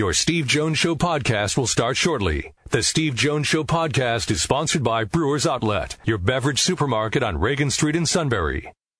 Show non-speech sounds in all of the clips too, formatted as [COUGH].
Your Steve Jones Show podcast will start shortly. The Steve Jones Show podcast is sponsored by Brewers Outlet, your beverage supermarket on Reagan Street in Sunbury.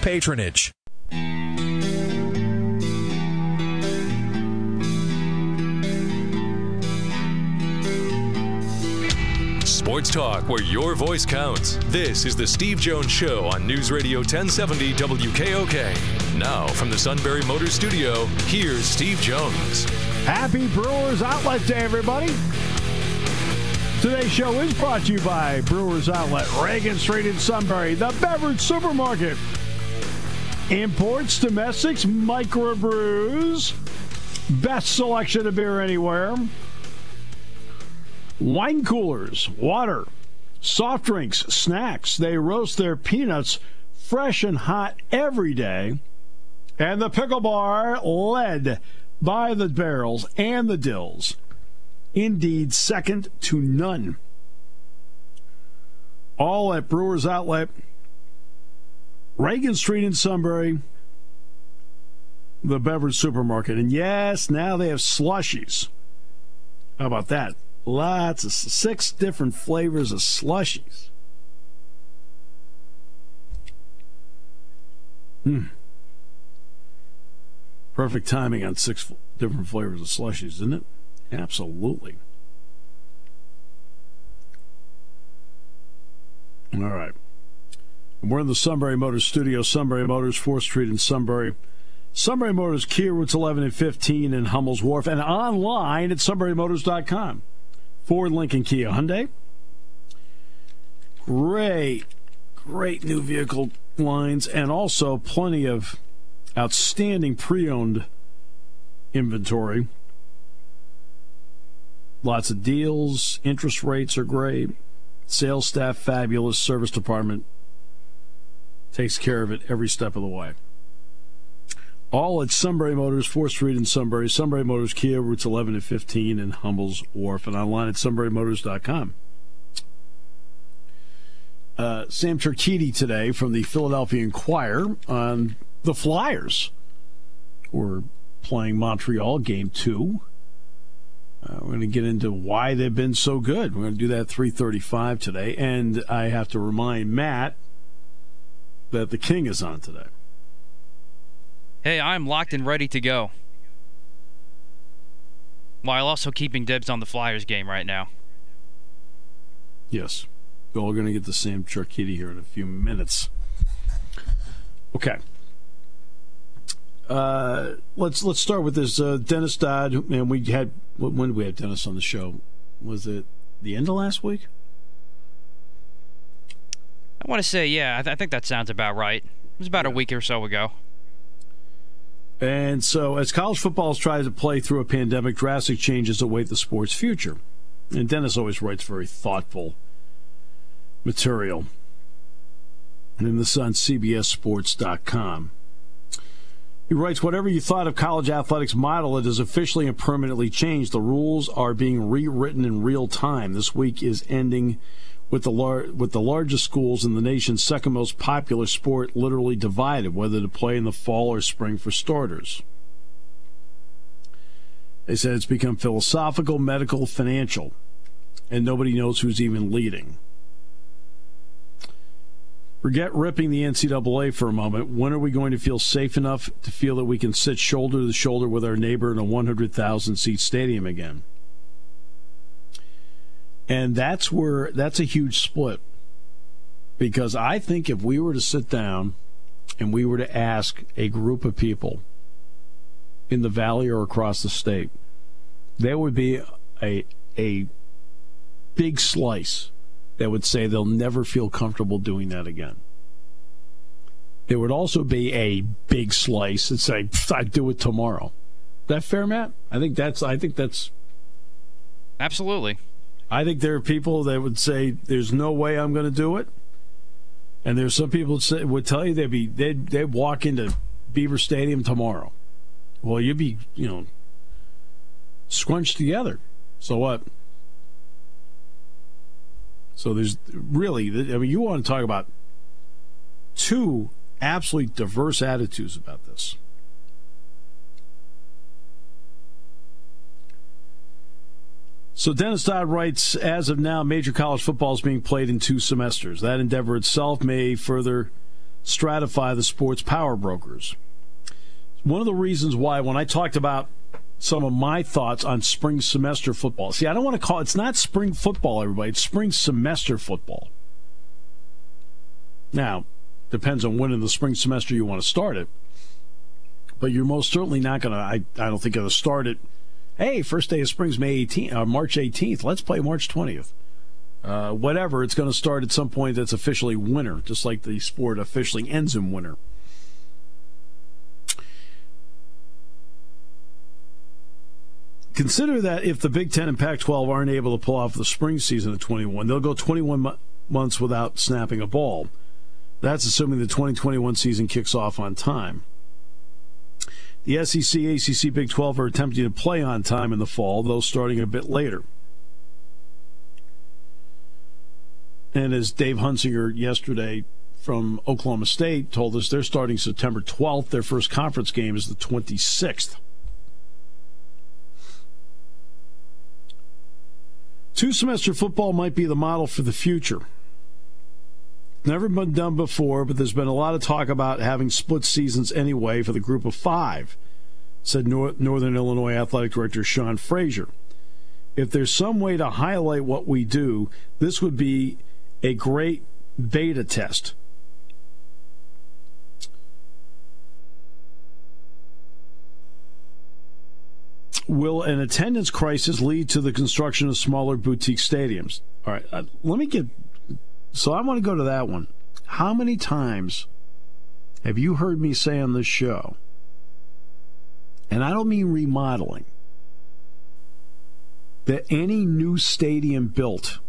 patronage. Sports talk where your voice counts. This is the Steve Jones Show on News Radio 1070 WKOK. Now, from the Sunbury Motor Studio, here's Steve Jones. Happy Brewers Outlet Day, everybody. Today's show is brought to you by Brewers Outlet, Reagan Street in Sunbury, the beverage supermarket. Imports, domestics, microbrews, best selection of beer anywhere. Wine coolers, water, soft drinks, snacks. They roast their peanuts fresh and hot every day. And the pickle bar led by the barrels and the dills. Indeed, second to none. All at Brewers Outlet, Reagan Street in Sunbury, the beverage supermarket. And yes, now they have slushies. How about that? Lots of six different flavors of slushies. Hmm. Perfect timing on six different flavors of slushies, isn't it? Absolutely. All right. We're in the Sunbury Motors studio, Sunbury Motors, 4th Street in Sunbury. Sunbury Motors, Kia routes 11 and 15 in Hummel's Wharf, and online at sunburymotors.com. Ford, Lincoln, Kia, Hyundai. Great, great new vehicle lines, and also plenty of outstanding pre owned inventory. Lots of deals, interest rates are great, sales staff fabulous, service department takes care of it every step of the way. All at Sunbury Motors, 4th Street in Sunbury, Sunbury Motors, Kia, routes 11 and 15 in Hummel's Wharf, and online at sunburymotors.com. Uh, Sam Carchidi today from the Philadelphia Inquirer on the Flyers. We're playing Montreal game two. Uh, we're going to get into why they've been so good. We're going to do that at 3:35 today, and I have to remind Matt that the King is on today. Hey, I'm locked and ready to go. While also keeping dibs on the Flyers game right now. Yes. We're all going to get the Sam Carchidi here in a few minutes. Okay. Uh, let's let's start with this. Uh, Dennis Dodd, and we had when did we have Dennis on the show? Was it the end of last week? I want to say, yeah, I, th- I think that sounds about right. It was about yeah. a week or so ago. And so, as college football tries to play through a pandemic, drastic changes await the sport's future. And Dennis always writes very thoughtful material. And in this on CBSSports.com. He writes, whatever you thought of college athletics model, it has officially and permanently changed. The rules are being rewritten in real time. This week is ending with the lar- with the largest schools in the nation's second most popular sport literally divided whether to play in the fall or spring for starters. They said it's become philosophical, medical, financial, and nobody knows who's even leading. Forget ripping the NCAA for a moment. When are we going to feel safe enough to feel that we can sit shoulder to shoulder with our neighbor in a 100,000 seat stadium again? And that's where that's a huge split. Because I think if we were to sit down and we were to ask a group of people in the valley or across the state, there would be a a big slice that would say they'll never feel comfortable doing that again. There would also be a big slice that say, I'd do it tomorrow. that fair, Matt? I think that's. I think that's. Absolutely. I think there are people that would say there's no way I'm going to do it, and there's some people that say, would tell you they'd be they'd they'd walk into Beaver Stadium tomorrow. Well, you'd be you know scrunched together. So what? So there's really, I mean, you want to talk about two absolutely diverse attitudes about this. So Dennis Dodd writes, as of now, major college football is being played in two semesters. That endeavor itself may further stratify the sports power brokers. One of the reasons why, when I talked about some of my thoughts on spring semester football, see, I don't want to call it's not spring football, everybody. It's spring semester football. Now, depends on when in the spring semester you want to start it, but you're most certainly not going to. I I don't think going to start it hey, first day of spring's May 18th, uh, March 18th. Let's play March 20th. Uh, whatever, it's going to start at some point that's officially winter, just like the sport officially ends in winter. Consider that if the Big Ten and Pac 12 aren't able to pull off the spring season of 21, they'll go 21 mo- months without snapping a ball. That's assuming the 2021 season kicks off on time. The SEC, ACC, Big 12 are attempting to play on time in the fall, though starting a bit later. And as Dave Hunziker yesterday from Oklahoma State told us, they're starting September 12th. Their first conference game is the 26th. Two semester football might be the model for the future. Never been done before, but there's been a lot of talk about having split seasons anyway for the group of five, said Northern Illinois Athletic Director Sean Frazier. If there's some way to highlight what we do, this would be a great beta test. Will an attendance crisis lead to the construction of smaller boutique stadiums? All right, uh, let me get so I want to go to that one. How many times have you heard me say on this show, and I don't mean remodeling, that any new stadium built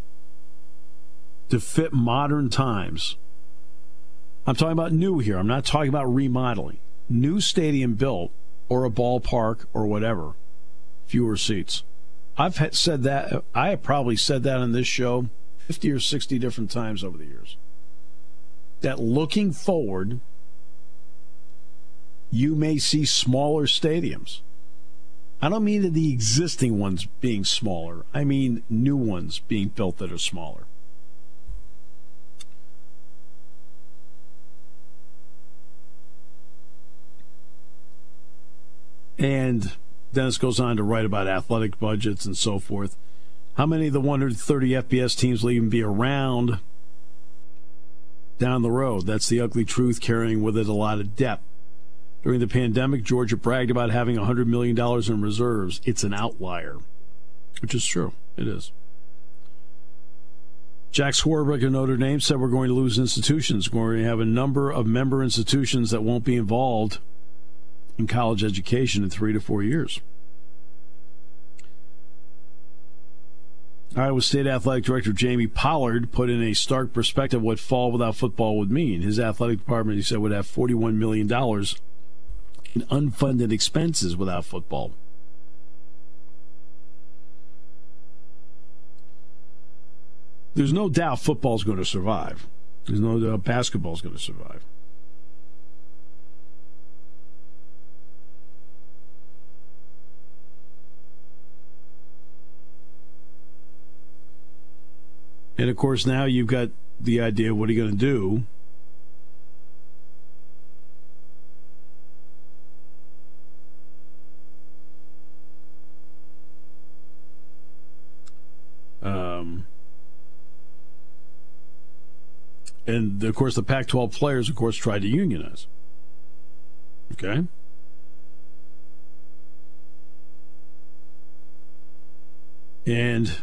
to fit modern times, I'm talking about new here, I'm not talking about remodeling, new stadium built or a ballpark or whatever, fewer seats. I've said that, I have probably said that on this show 50 or 60 different times over the years. That looking forward, you may see smaller stadiums. I don't mean the existing ones being smaller, I mean new ones being built that are smaller. And Dennis goes on to write about athletic budgets and so forth. How many of the 130 FBS teams will even be around down the road? That's the ugly truth, carrying with it a lot of debt. During the pandemic, Georgia bragged about having $100 million in reserves. It's an outlier, which is true. It is. Jack Swarbrick of Notre Dame said we're going to lose institutions. We're going to have a number of member institutions that won't be involved in college education in three to four years. Iowa State Athletic Director Jamie Pollard put in a stark perspective what fall without football would mean. His athletic department, he said, would have $41 million in unfunded expenses without football. There's no doubt football's going to survive. There's no doubt basketball's going to survive. And of course, now you've got the idea what are you going to do? Um, and of course, the Pac 12 players, of course, tried to unionize. Okay? And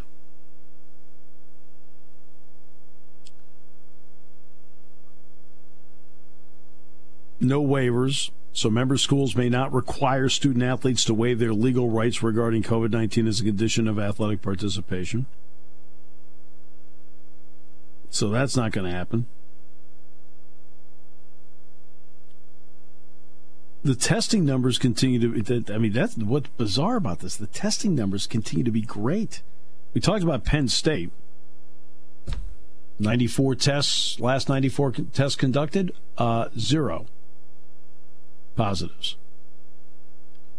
no waivers, So, member schools may not require student athletes to waive their legal rights regarding COVID 19 as a condition of athletic participation. So, that's not going to happen. The testing numbers continue to. I mean, that's what's bizarre about this. The testing numbers continue to be great. We talked about Penn State. 94 tests, last 94 tests conducted, uh, zero positives.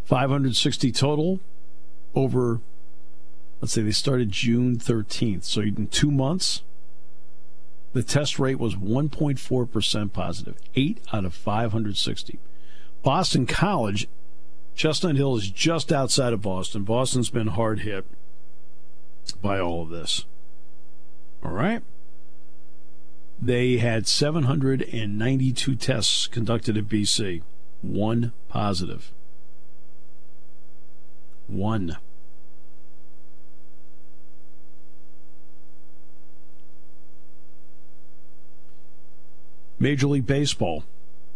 560 total over, let's say they started June 13th. So in two months, the test rate was 1.4% positive, 8 out of 560. Boston College, Chestnut Hill is just outside of Boston. Boston's been hard hit by all of this. All right. They had 792 tests conducted at BC. One positive. One. Major League Baseball.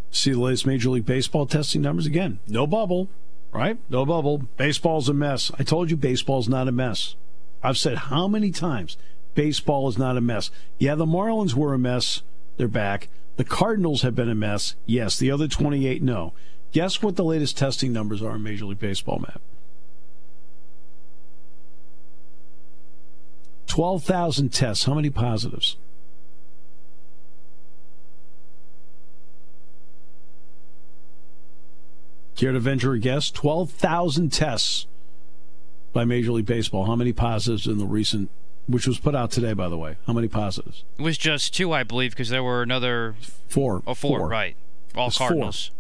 See the latest Major League Baseball testing numbers again. No bubble, right? No bubble. Baseball's a mess. I told you baseball's not a mess. I've said how many times baseball is not a mess. Yeah, the Marlins were a mess. They're back. The Cardinals have been a mess. Yes. The other 28, no. Guess what the latest testing numbers are in Major League Baseball, Matt? 12,000 tests. How many positives? Care to venture a guess? 12,000 tests by Major League Baseball. How many positives in the recent which was put out today, by the way. How many positives? It was just two, I believe, because there were another four. Oh, four, four. right? All Cardinals.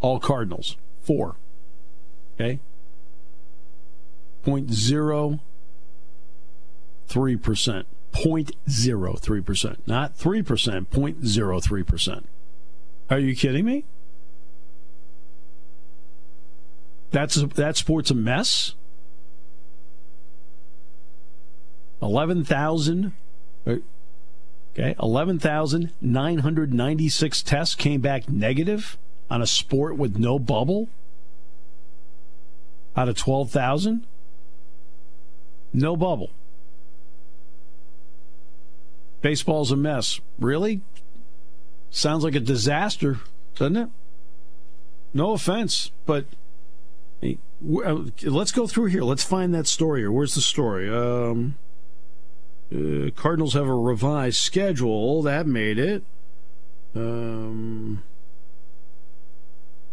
Four. All Cardinals. Four. Okay. Point zero three percent. Point zero three percent. Not three percent. Point zero three percent. Are you kidding me? That's that sport's a mess. 11,000 uh, okay, 11,996 tests came back negative on a sport with no bubble out of 12,000. No bubble. Baseball's a mess. Really? Sounds like a disaster, doesn't it? No offense, but uh, let's go through here. Let's find that story here. Where's the story? Um, uh, Cardinals have a revised schedule. That made it. Um,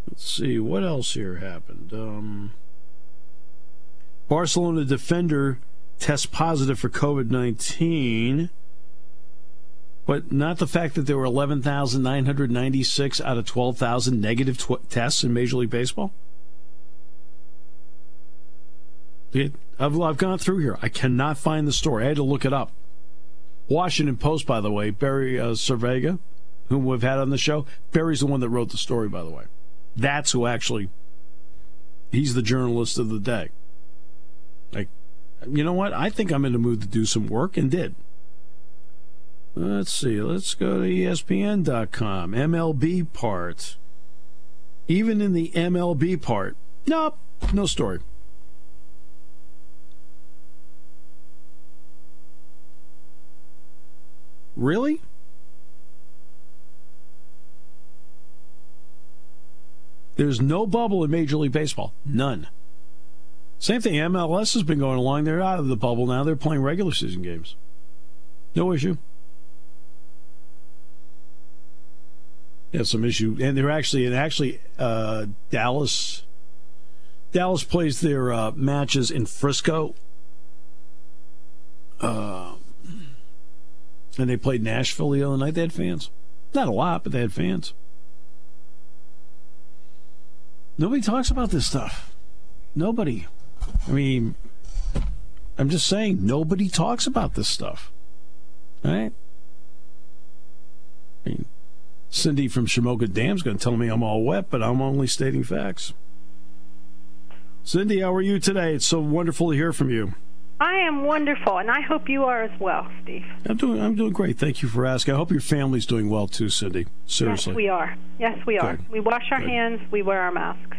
let's see what else here happened. Um, Barcelona defender tests positive for COVID nineteen, but not the fact that there were eleven thousand nine hundred ninety six out of twelve thousand negative tw- tests in Major League Baseball. I've, I've gone through here. I cannot find the story. I had to look it up. Washington Post, by the way, Barry uh, Svrluga, whom we've had on the show. Barry's the one that wrote the story, by the way. That's who actually. He's the journalist of the day. Like, you know what? I think I'm in the mood to do some work, and did. Let's see. Let's go to ESPN.com. MLB part. Even in the MLB part, nope, no story. Really? There's no bubble in Major League Baseball. None. Same thing. MLS has been going along. They're out of the bubble now. They're playing regular season games. No issue. Yeah, some issue, and they're actually and actually uh, Dallas. Dallas plays their uh, matches in Frisco. Uh, and they played Nashville the other night. They had fans. Not a lot, but they had fans. Nobody talks about this stuff. Nobody. I mean, I'm just saying, nobody talks about this stuff. Right? I mean, Cindy from Shamokin Dam's going to tell me I'm all wet, but I'm only stating facts. Cindy, how are you today? It's so wonderful to hear from you. I am wonderful, and I hope you are as well, Steve. I'm doing. I'm doing great. Thank you for asking. I hope your family's doing well too, Cindy. Seriously. Yes, we are. Yes, we are. Good. We wash our Good. hands. We wear our masks.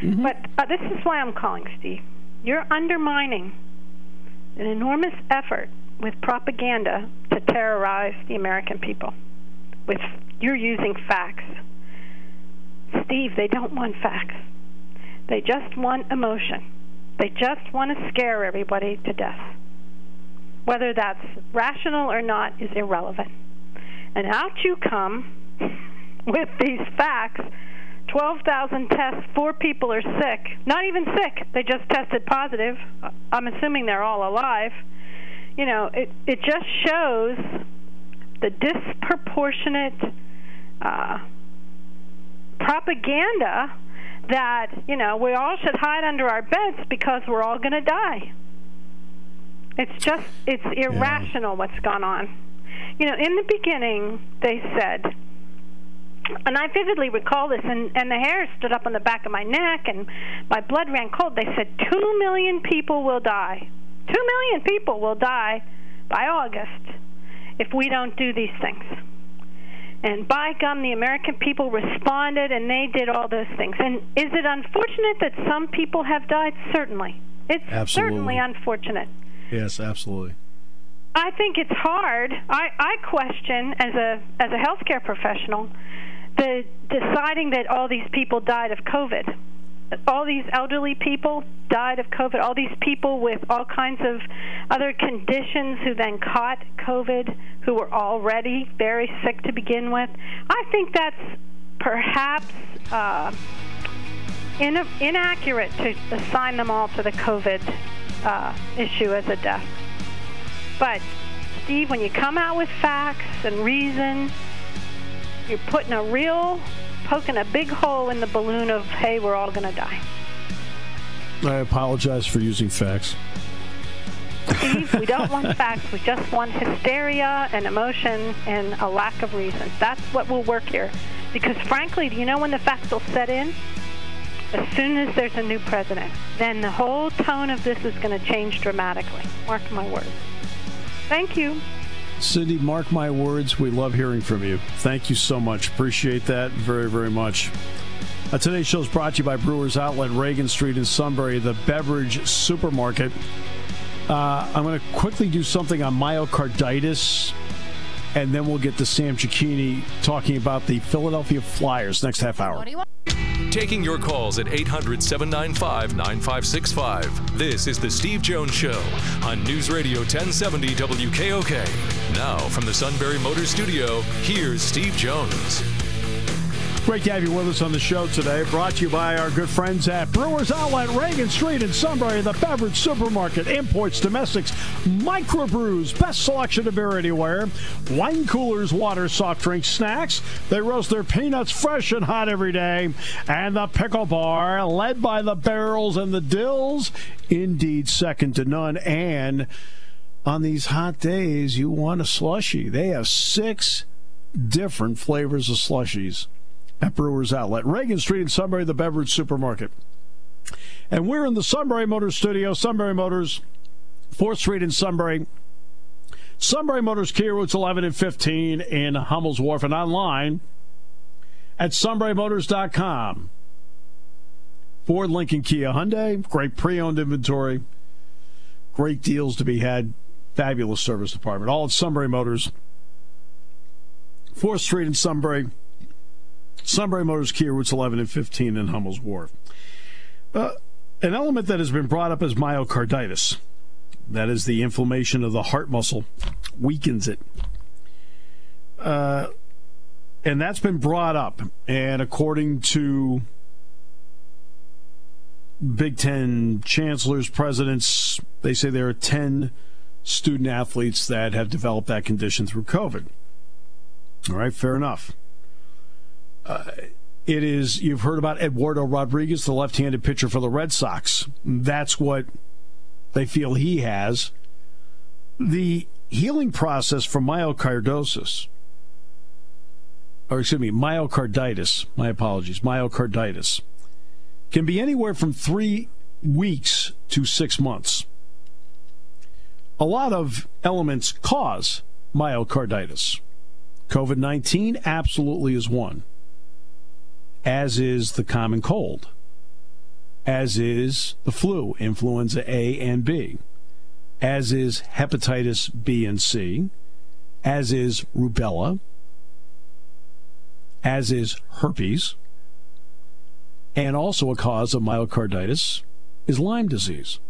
Mm-hmm. But uh, this is why I'm calling, Steve. You're undermining an enormous effort with propaganda to terrorize the American people. With you're using facts, Steve. They don't want facts. They just want emotion. They just want to scare everybody to death. Whether that's rational or not is irrelevant. And out you come [LAUGHS] with these facts 12,000 tests, four people are sick. Not even sick, they just tested positive. I'm assuming they're all alive. You know, it, it just shows the disproportionate uh, propaganda that, you know, we all should hide under our beds because we're all going to die. It's just, it's irrational what's gone on. You know, in the beginning, they said, and I vividly recall this, and, and the hair stood up on the back of my neck, and my blood ran cold. They said, two million people will die. Two million people will die by August if we don't do these things. And by gum, the American people responded and they did all those things. And is it unfortunate that some people have died? Certainly. It's Absolutely. certainly unfortunate. Yes, absolutely. I think it's hard. I, I question as a as a healthcare professional the deciding that all these people died of COVID. All these elderly people died of COVID. All these people with all kinds of other conditions who then caught COVID, who were already very sick to begin with. I think that's perhaps uh, in, inaccurate to assign them all to the COVID uh, issue as a death. But, Steve, when you come out with facts and reason, you're putting a real, poking a big hole in the balloon of, hey, we're all going to die. I apologize for using facts. Steve, we don't want [LAUGHS] facts. We just want hysteria and emotion and a lack of reason. That's what will work here. Because, frankly, do you know when the facts will set in? As soon as there's a new president. Then the whole tone of this is going to change dramatically. Mark my words. Thank you. Cindy, mark my words. We love hearing from you. Thank you so much. Appreciate that very, very much. Uh, today's show is brought to you by Brewers Outlet, Reagan Street in Sunbury, the beverage supermarket. Uh, I'm going to quickly do something on myocarditis, and then we'll get to Sam Carchidi talking about the Philadelphia Flyers next half hour. Taking your calls at 800 795 9565. This is The Steve Jones Show on News Radio 1070 WKOK. Now, from the Sunbury Motor Studio, here's Steve Jones. Great to have you with us on the show today. Brought to you by our good friends at Brewers Outlet, Reagan Street in Sunbury, the beverage supermarket, imports, domestics, microbrews, best selection of beer anywhere, wine coolers, water, soft drinks, snacks. They roast their peanuts fresh and hot every day. And the pickle bar, led by the barrels and the dills, indeed second to none. And on these hot days, you want a slushy. They have six different flavors of slushies at Brewers Outlet. Reagan Street in Sunbury, the beverage supermarket. And we're in the Sunbury Motors studio, Sunbury Motors, 4th Street in Sunbury. Sunbury Motors Kia routes 11 and 15 in Hummel's Wharf and online at sunburymotors.com. Ford, Lincoln, Kia, Hyundai, great pre-owned inventory, great deals to be had, fabulous service department. All at Sunbury Motors, 4th Street in Sunbury. Sunbury Motors Kia routes 11 and 15 in Hummel's Wharf. Uh, an element that has been brought up is myocarditis. That is the inflammation of the heart muscle, weakens it. Uh, and that's been brought up. And according to Big Ten chancellors, presidents, they say there are 10 student athletes that have developed that condition through COVID. All right, fair enough. Uh, it is, you've heard about Eduardo Rodriguez, the left handed pitcher for the Red Sox. That's what they feel he has. The healing process for myocardosis, or excuse me, myocarditis, my apologies, myocarditis, can be anywhere from three weeks to six months. a lot of elements cause myocarditis. COVID 19 absolutely is one, as is the common cold, as is the flu, influenza A and B, as is hepatitis B and C, as is rubella, as is herpes, and also a cause of myocarditis is Lyme disease.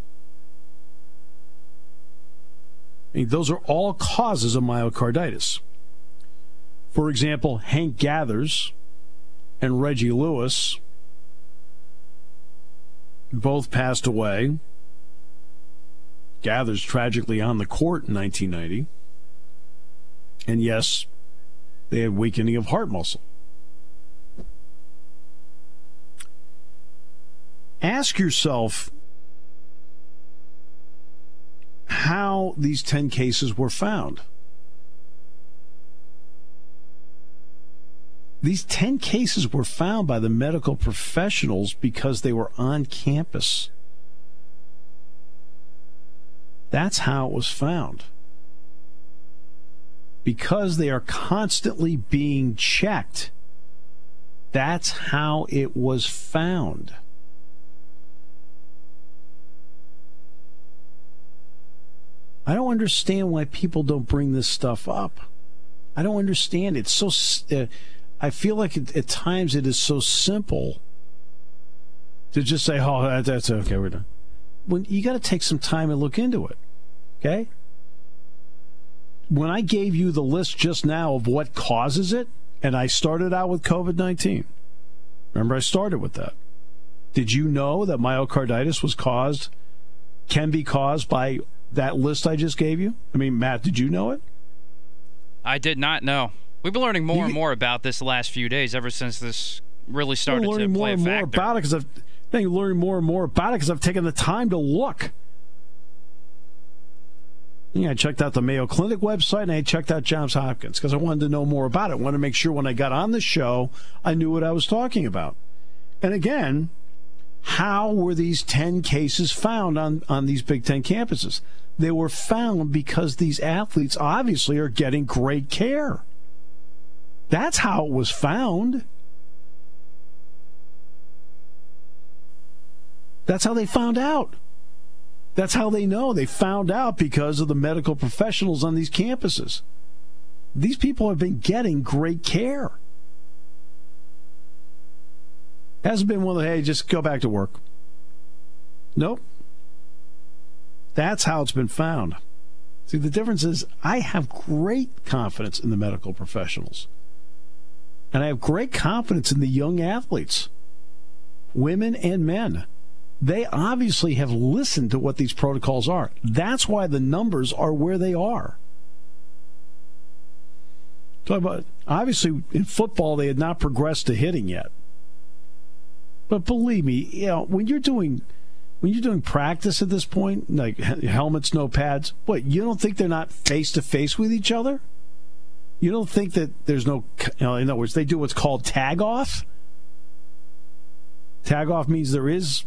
Those are all causes of myocarditis. For example, Hank Gathers and Reggie Lewis both passed away. Gathers tragically on the court in 1990. And yes, they had weakening of heart muscle. Ask yourself how these 10 cases were found. These 10 cases were found by the medical professionals because they were on campus. That's how it was found. Because they are constantly being checked. That's how it was found. I don't understand why people don't bring this stuff up. I don't understand. It's so. Uh, I feel like it, at times it is so simple to just say, "Oh, that, that's okay, we're done." When you got to take some time and look into it, okay? When I gave you the list just now of what causes it, and I started out with COVID nineteen. Remember, I started with that. Did you know that myocarditis was caused, can be caused by that list I just gave you? I mean, Matt, did you know it? I did not know. We've been learning more you, and more about this the last few days, ever since this really started learning to play more and more about it because I've been learning more and more about it because I've taken the time to look. Yeah, I checked out the Mayo Clinic website and I checked out Johns Hopkins because I wanted to know more about it. I wanted to make sure when I got on the show, I knew what I was talking about. And again, how were these 10 cases found on, on these Big Ten campuses? They were found because these athletes obviously are getting great care. That's how it was found. That's how they found out. That's how they know. They found out because of the medical professionals on these campuses. These people have been getting great care. Hasn't been one of the, hey, just go back to work. Nope. That's how it's been found. See, the difference is I have great confidence in the medical professionals. And I have great confidence in the young athletes, women and men. They obviously have listened to what these protocols are. That's why the numbers are where they are. Talk about obviously in football they had not progressed to hitting yet. But believe me, you know, when you're doing when you're doing practice at this point, like helmets, no pads, what, you don't think they're not face to face with each other? You don't think that there's no, you know, in other words, they do what's called tag off? Tag off means there is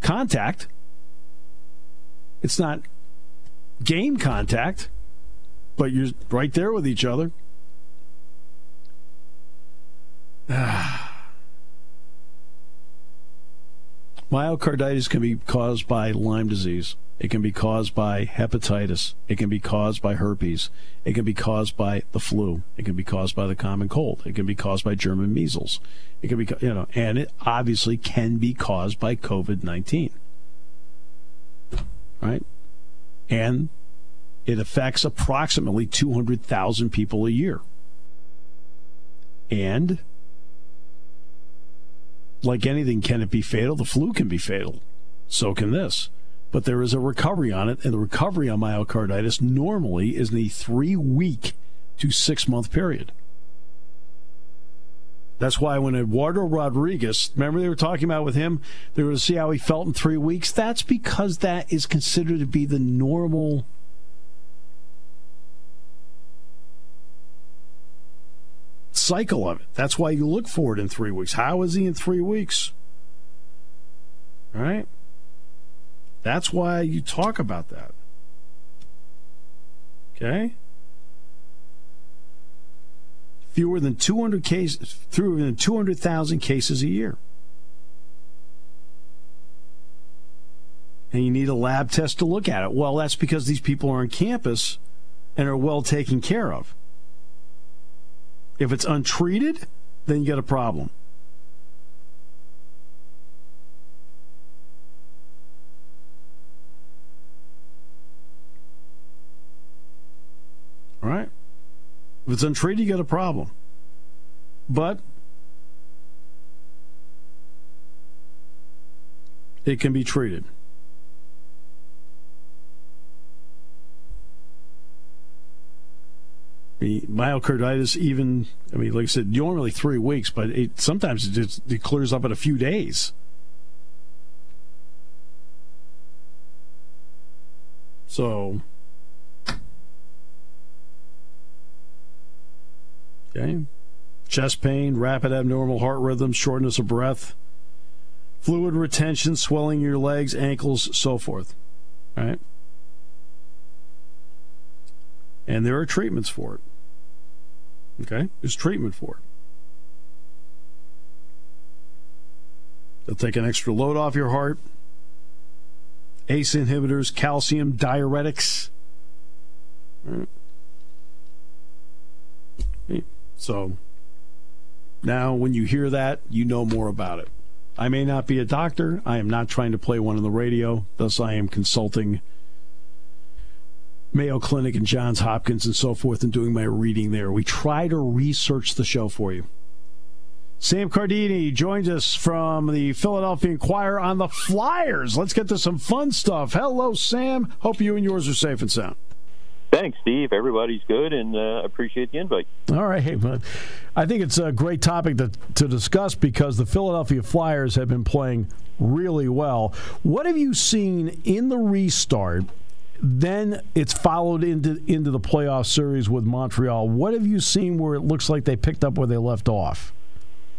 contact. It's not game contact, but you're right there with each other. [SIGHS] Ah. Myocarditis can be caused by Lyme disease. It can be caused by hepatitis. It can be caused by herpes. It can be caused by the flu. It can be caused by the common cold. It can be caused by German measles. It can be, you know, and it obviously can be caused by COVID 19. Right? And it affects approximately 200,000 people a year. And like anything, can it be fatal? The flu can be fatal. So can this. But there is a recovery on it, and the recovery on myocarditis normally is in a three week to six month period. That's why when Eduardo Rodriguez, remember they were talking about with him, they were to see how he felt in three weeks. That's because that is considered to be the normal cycle of it. That's why you look for it in three weeks. How is he in three weeks? All right? That's why you talk about that. Okay. Fewer than 200 cases, fewer than 200,000 cases a year. And you need a lab test to look at it. Well, that's because these people are on campus and are well taken care of. If it's untreated, then you got a problem. All right? If it's untreated, you got a problem. But it can be treated. Myocarditis, even, I mean, like I said, normally three weeks, but it, sometimes it, just, it clears up in a few days. So, okay. Chest pain, rapid abnormal heart rhythm, shortness of breath, fluid retention, swelling your legs, ankles, so forth. All right? And there are treatments for it. Okay? There's treatment for it. They'll take an extra load off your heart. ACE inhibitors, calcium diuretics. Right. So now, when you hear that, you know more about it. I may not be a doctor. I am not trying to play one on the radio. Thus, I am consulting Mayo Clinic and Johns Hopkins and so forth and doing my reading there. We try to research the show for you. Sam Carchidi joins us from the Philadelphia Inquirer on the Flyers. Let's get to some fun stuff. Hello, Sam. Hope you and yours are safe and sound. Thanks, Steve. Everybody's good, and uh, appreciate the invite. All right, hey, I think it's a great topic to, to discuss because the Philadelphia Flyers have been playing really well. What have you seen in the restart then it's followed into into the playoff series with Montreal. What have you seen where it looks like they picked up where they left off?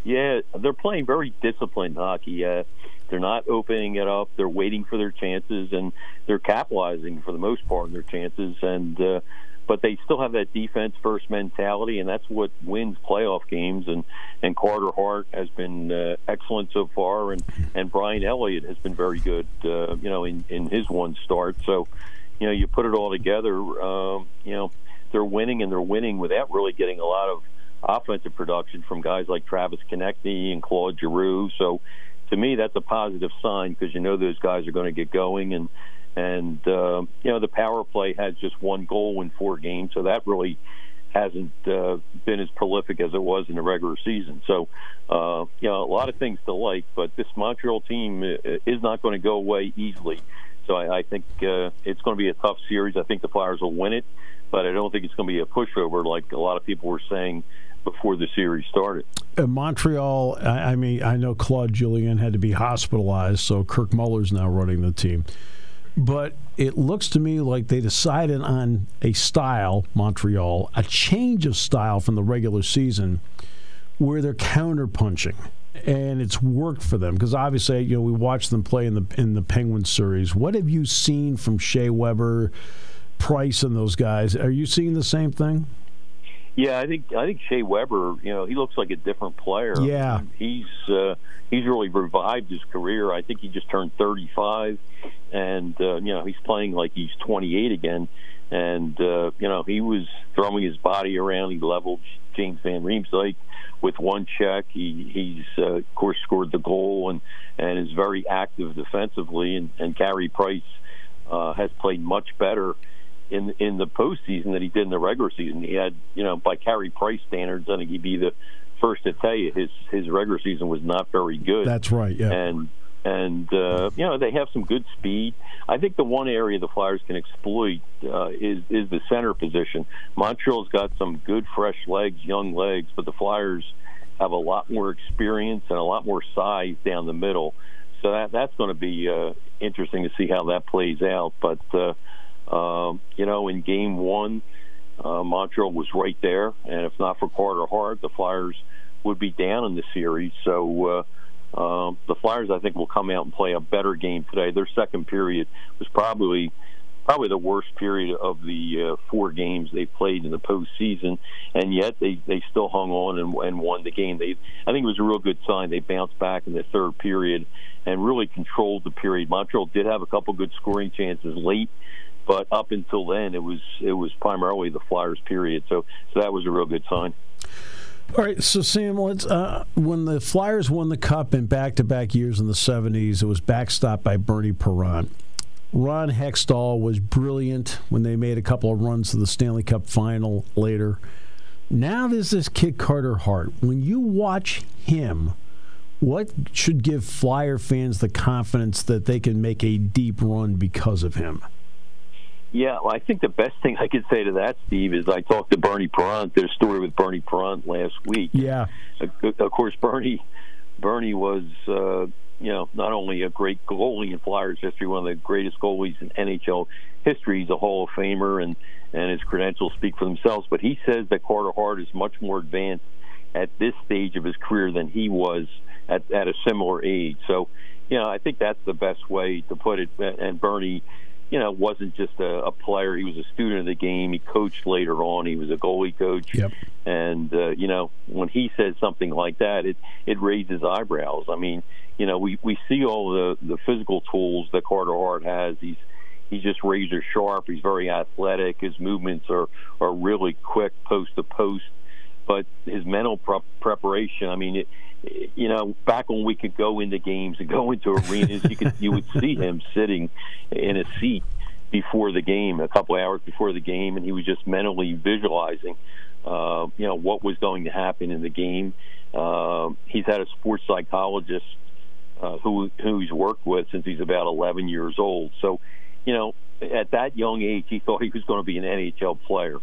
Yeah, they're playing very disciplined hockey. Uh, they're not opening it up. They're waiting for their chances, and they're capitalizing for the most part on their chances. And uh, but they still have that defense first mentality, and that's what wins playoff games. And and Carter Hart has been uh, excellent so far, and and Brian Elliott has been very good. Uh, you know, in in his one start. So you know, you put it all together, um, you know, they're winning and they're winning without really getting a lot of offensive production from guys like Travis Konecny and Claude Giroux. So to me, that's a positive sign because you know those guys are going to get going and and uh, you know the power play has just one goal in four games, so that really hasn't uh, been as prolific as it was in the regular season. So, uh, you know, a lot of things to like, but this Montreal team uh, is not going to go away easily. So I, I think uh, it's going to be a tough series. I think the Flyers will win it, but I don't think it's going to be a pushover like a lot of people were saying before the series started. Uh, Montreal, I, I mean, I know Claude Julien had to be hospitalized, so Kirk Muller's now running the team. But it looks to me like they decided on a style, Montreal, a change of style from the regular season where they're counterpunching and it's worked for them because obviously you know we watched them play in the in the Penguin series. What have you seen from Shea Weber, Price, and those guys? Are you seeing the same thing? Yeah, I think I think Shea Weber. You know, he looks like a different player. Yeah, he's uh, he's really revived his career. I think he just turned 35, and uh, you know he's playing like he's 28 again. And uh, you know he was throwing his body around. He leveled James Van Riemsdyk with one check. He he's uh, of course scored the goal and and is very active defensively. And, and Carey Price uh, has played much better in in the postseason that he did in the regular season. He had you know by Carey Price standards, I think he'd be the first to tell you his his regular season was not very good. That's right. Yeah. And and uh, you know they have some good speed. I think the one area the Flyers can exploit uh, is is the center position. Montreal's got some good fresh legs, young legs, but the Flyers have a lot more experience and a lot more size down the middle. So that that's going to be uh, interesting to see how that plays out. But uh, uh, you know, in Game One, uh, Montreal was right there, and if not for Carter Hart, the Flyers would be down in the series. So. Uh, um, the Flyers, I think, will come out and play a better game today. Their second period was probably probably the worst period of the uh, four games they played in the postseason, and yet they they still hung on and, and won the game. They I think it was a real good sign. They bounced back in the third period and really controlled the period. Montreal did have a couple good scoring chances late, but up until then it was it was primarily the Flyers period. So so that was a real good sign. All right, so Sam, let's. Uh, when the Flyers won the Cup in back-to-back years in the '70s, it was backstopped by Bernie Parent. Ron Hextall was brilliant when they made a couple of runs to the Stanley Cup final later. Now there's this kid Carter Hart. When you watch him, what should give Flyer fans the confidence that they can make a deep run because of him? Yeah, well, I think the best thing I could say to that, Steve, is I talked to Bernie Parent. Their story with Bernie Parent last week. Yeah. Of course, Bernie Bernie was, uh, you know, not only a great goalie in Flyers history, one of the greatest goalies in NHL history. He's a Hall of Famer, and and his credentials speak for themselves. But he says that Carter Hart is much more advanced at this stage of his career than he was at at a similar age. So, you know, I think that's the best way to put it. And Bernie you know, wasn't just a, a player. He was a student of the game. He coached later on. He was a goalie coach. Yep. And uh, you know, when he says something like that, it it raises eyebrows. I mean, you know, we we see all the the physical tools that Carter Hart has. He's he's just razor sharp. He's very athletic. His movements are are really quick, post to post. But his mental prep preparation, I mean, it, you know, back when we could go into games and go into arenas, you could you would see him sitting in a seat before the game, a couple hours before the game, and he was just mentally visualizing, uh, you know, what was going to happen in the game. Uh, he's had a sports psychologist uh, who who he's worked with since he's about 11 years old. So, you know, at that young age, he thought he was going to be an NHL player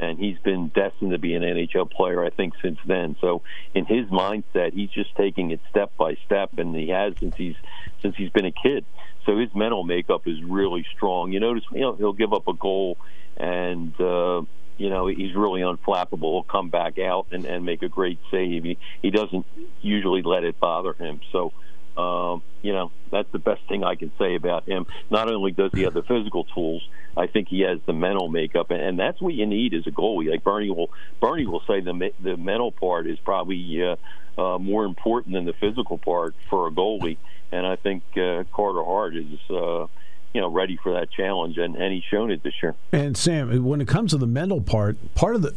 and he's been destined to be an NHL player, I think, since then. So in his mindset, he's just taking it step by step, and he has since he's since he's been a kid. So his mental makeup is really strong. You notice, you know, he'll give up a goal, and uh, you know he's really unflappable. He'll come back out and, and make a great save. He, he doesn't usually let it bother him. So um, you know, that's the best thing I can say about him. Not only does he have the physical tools, I think he has the mental makeup, and, and that's what you need as a goalie. Like Bernie will, Bernie will say the the mental part is probably uh, uh, more important than the physical part for a goalie. And I think uh, Carter Hart is. Uh, you know, ready for that challenge, and, and he's shown it this year. And Sam, when it comes to the mental part, part of the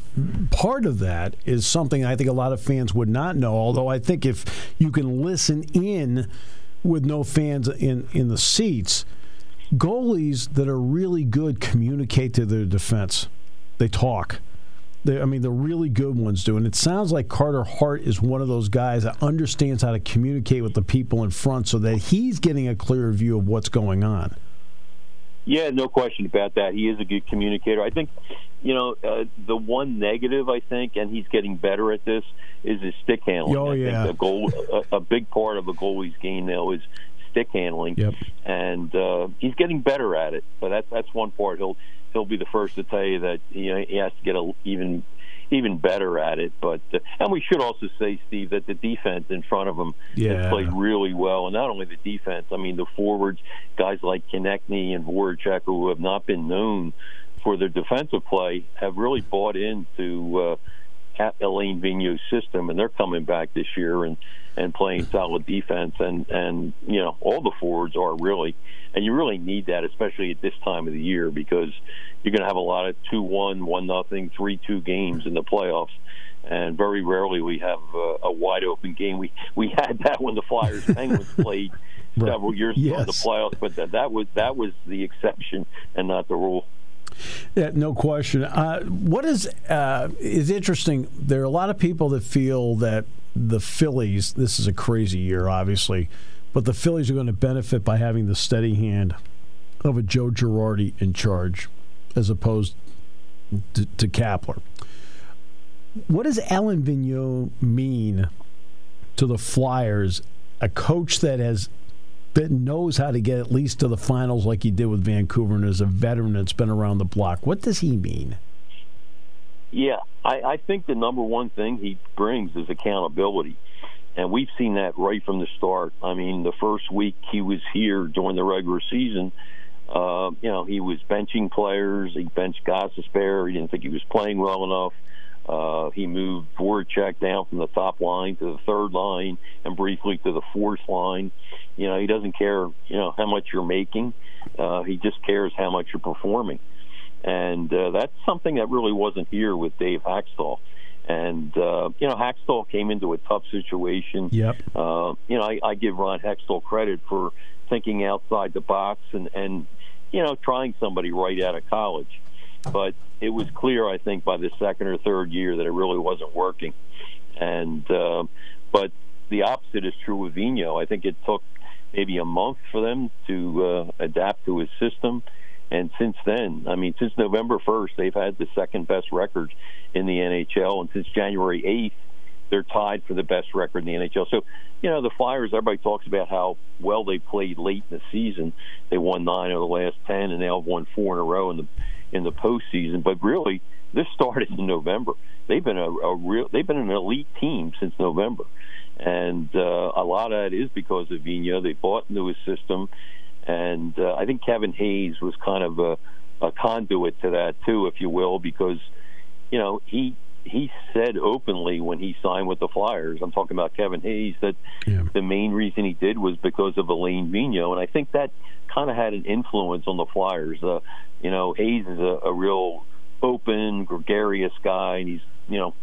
part of that is something I think a lot of fans would not know. Although I think if you can listen in with no fans in in the seats, goalies that are really good communicate to their defense. They talk. They, I mean, the really good ones do. And it sounds like Carter Hart is one of those guys that understands how to communicate with the people in front so that he's getting a clearer view of what's going on. Yeah, no question about that. He is a good communicator. I think, you know, uh, the one negative I think, and he's getting better at this, is his stick handling. Oh I yeah, a goal, a, a big part of a goalie's game now is stick handling. Yep. And uh, he's getting better at it. But that's that's one part. He'll he'll be the first to tell you that you know he has to get a even even better at it. But uh, and we should also say, Steve, that the defense in front of them yeah. has played really well, and not only the defense. I mean, the forwards, guys like Konecny and Voracek, who have not been known for their defensive play, have really bought into uh, Alain Vigneault's system, and they're coming back this year and and playing solid defense. And and you know, all the forwards are really, and you really need that, especially at this time of the year, because you're going to have a lot of two one, one nothing, three two games in the playoffs, and very rarely we have uh, a wide open game. We we had that when the Flyers [LAUGHS] Penguins played several years yes. ago in the playoffs, but that, that was that was the exception and not the rule. Yeah, no question. Uh, what is uh, is interesting? There are a lot of people that feel that the Phillies. This is a crazy year, obviously, but the Phillies are going to benefit by having the steady hand of a Joe Girardi in charge as opposed to, to Kapler. What does Alain Vigneault mean to the Flyers? A coach that has that knows how to get at least to the finals like he did with Vancouver and is a veteran that's been around the block. What does he mean? Yeah, I, I think the number one thing he brings is accountability. And we've seen that right from the start. I mean, the first week he was here during the regular season, Uh, you know, he was benching players. He benched Gostisbehere. He didn't think he was playing well enough. Uh, he moved Voracek down from the top line to the third line and briefly to the fourth line. You know, he doesn't care, you know, how much you're making. Uh, he just cares how much you're performing. And uh, that's something that really wasn't here with Dave Hakstol. And, uh, you know, Hakstol came into a tough situation. Yep. Uh, you know, I, I give Ron Hextall credit for thinking outside the box and, and, you know, trying somebody right out of college but it was clear, I think, by the second or third year that it really wasn't working. And uh, but the opposite is true with Vigneault. I think it took maybe a month for them to uh, adapt to his system. And since then, I mean, since November 1st, they've had the second best record in the NHL. And since January 8th, they're tied for the best record in the NHL. So, you know, the Flyers, everybody talks about how well they played late in the season. They won nine of the last 10, and now have won four in a row in the in the postseason. But really, this started in November. They've been a, a real they've been an elite team since November, and uh, a lot of that is because of Vigneault. They bought into his system, and uh, I think Kevin Hayes was kind of a, a conduit to that too, if you will, because you know he he said openly when he signed with the Flyers, I'm talking about Kevin Hayes, that yeah. the main reason he did was because of Alain Vigneault, and I think that kind of had an influence on the Flyers. Uh, you know, Hayes is a, a real open, gregarious guy, and he's you know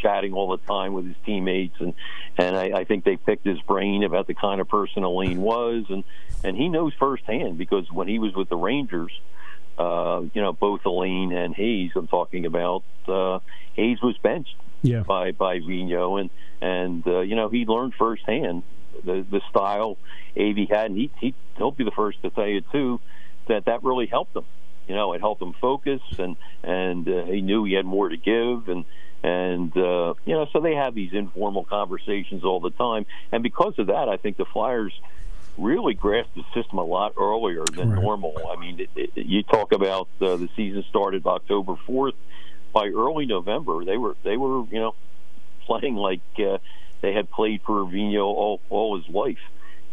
chatting all the time with his teammates, and and I, I think they picked his brain about the kind of person Elaine was, and and he knows firsthand because when he was with the Rangers, uh, you know, both Alain and Hayes, I'm talking about, uh, Hayes was benched yeah. by by Vigneault, and and uh, you know he learned firsthand the the style Av had, and he he he'll be the first to tell you too that that really helped him. You know, it helped him focus, and and uh, he knew he had more to give, and and uh, you know, so they have these informal conversations all the time, and because of that, I think the Flyers really grasped the system a lot earlier than right. normal. I mean, it, it, you talk about uh, the season started October fourth. By early November, they were they were you know playing like uh, they had played for Vigneault all all his life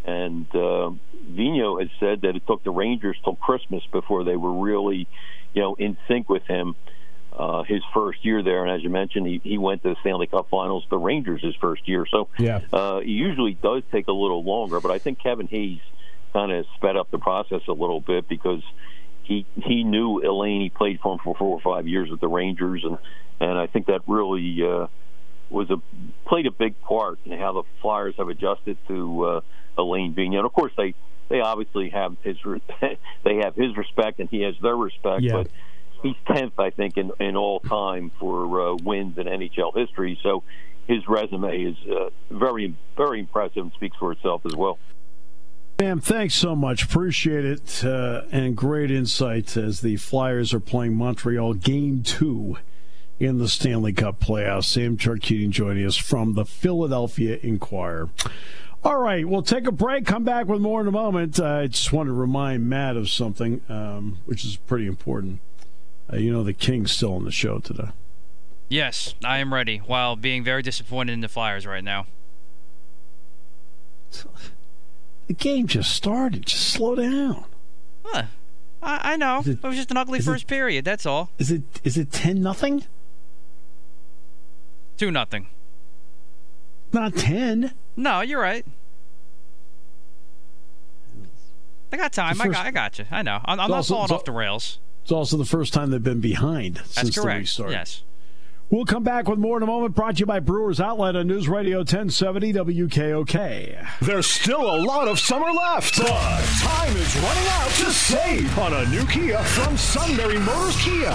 and uh, Vigneault has said that it took the Rangers till Christmas before they were really, you know, in sync with him. Uh, his first year there, and as you mentioned, he, he went to the Stanley Cup Finals. The Rangers his first year, so yeah, uh, it usually does take a little longer. But I think Kevin Hayes kind of sped up the process a little bit because he he knew Alain. He played for him for four or five years with the Rangers, and and I think that really uh, was a played a big part in how the Flyers have adjusted to. Uh, Alain Vigneault. And of course, they they obviously have his [LAUGHS] they have his respect, and he has their respect. Yeah. But he's tenth, I think, in in all time for uh, wins in NHL history. So his resume is uh, very very impressive and speaks for itself as well. Sam, thanks so much. Appreciate it. Uh, and great insight as the Flyers are playing Montreal game two in the Stanley Cup playoffs. Sam Carchidi joining us from the Philadelphia Inquirer. All right, we'll take a break. Come back with more in a moment. I just want to remind Matt of something, um, which is pretty important. Uh, you know, the King's still on the show today. Yes, I am ready. While being very disappointed in the Flyers right now. [LAUGHS] The game just started. Just slow down. Huh. I, I know. It, it, was just an ugly first it, period. That's all. Is it? Is it ten nothing? Two nothing. Not ten. No, you're right. I got time. First, I got. I got you. I know. I'm, I'm not also, falling off the rails. It's also the first time they've been behind That's since correct. the restart. Yes. We'll come back with more in a moment. Brought to you by Brewers Outlet on News Radio 1070 WKOK. There's still a lot of summer left, but time is running out to save on a new Kia from Sunbury Motors Kia.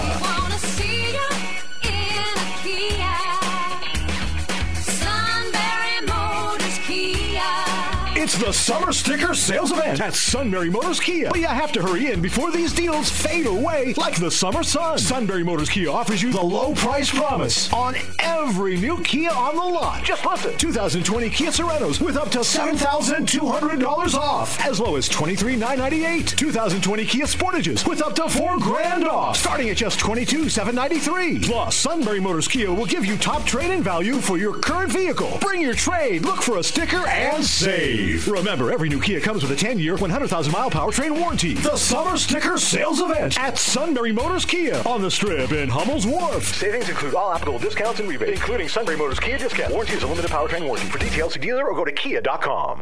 It's the summer sticker sales event at Sunbury Motors Kia. But you have to hurry in before these deals fade away like the summer sun. Sunbury Motors Kia offers you the low price promise on every new Kia on the lot. Just listen. 2020 Kia Sorentos with up to $7,200 off. As low as $23,998. 2020 Kia Sportages with up to 4 grand off. Starting at just $22,793. Plus, Sunbury Motors Kia will give you top trade-in value for your current vehicle. Bring your trade, look for a sticker, and save. Remember, every new Kia comes with a 10-year, 100,000-mile powertrain warranty. The Summer Sticker Sales Event at Sunbury Motors Kia on the Strip in Hummel's Wharf. Savings include all applicable discounts and rebates, including Sunbury Motors Kia discount. Warranty is a limited powertrain warranty. For details, see dealer or go to kia.com.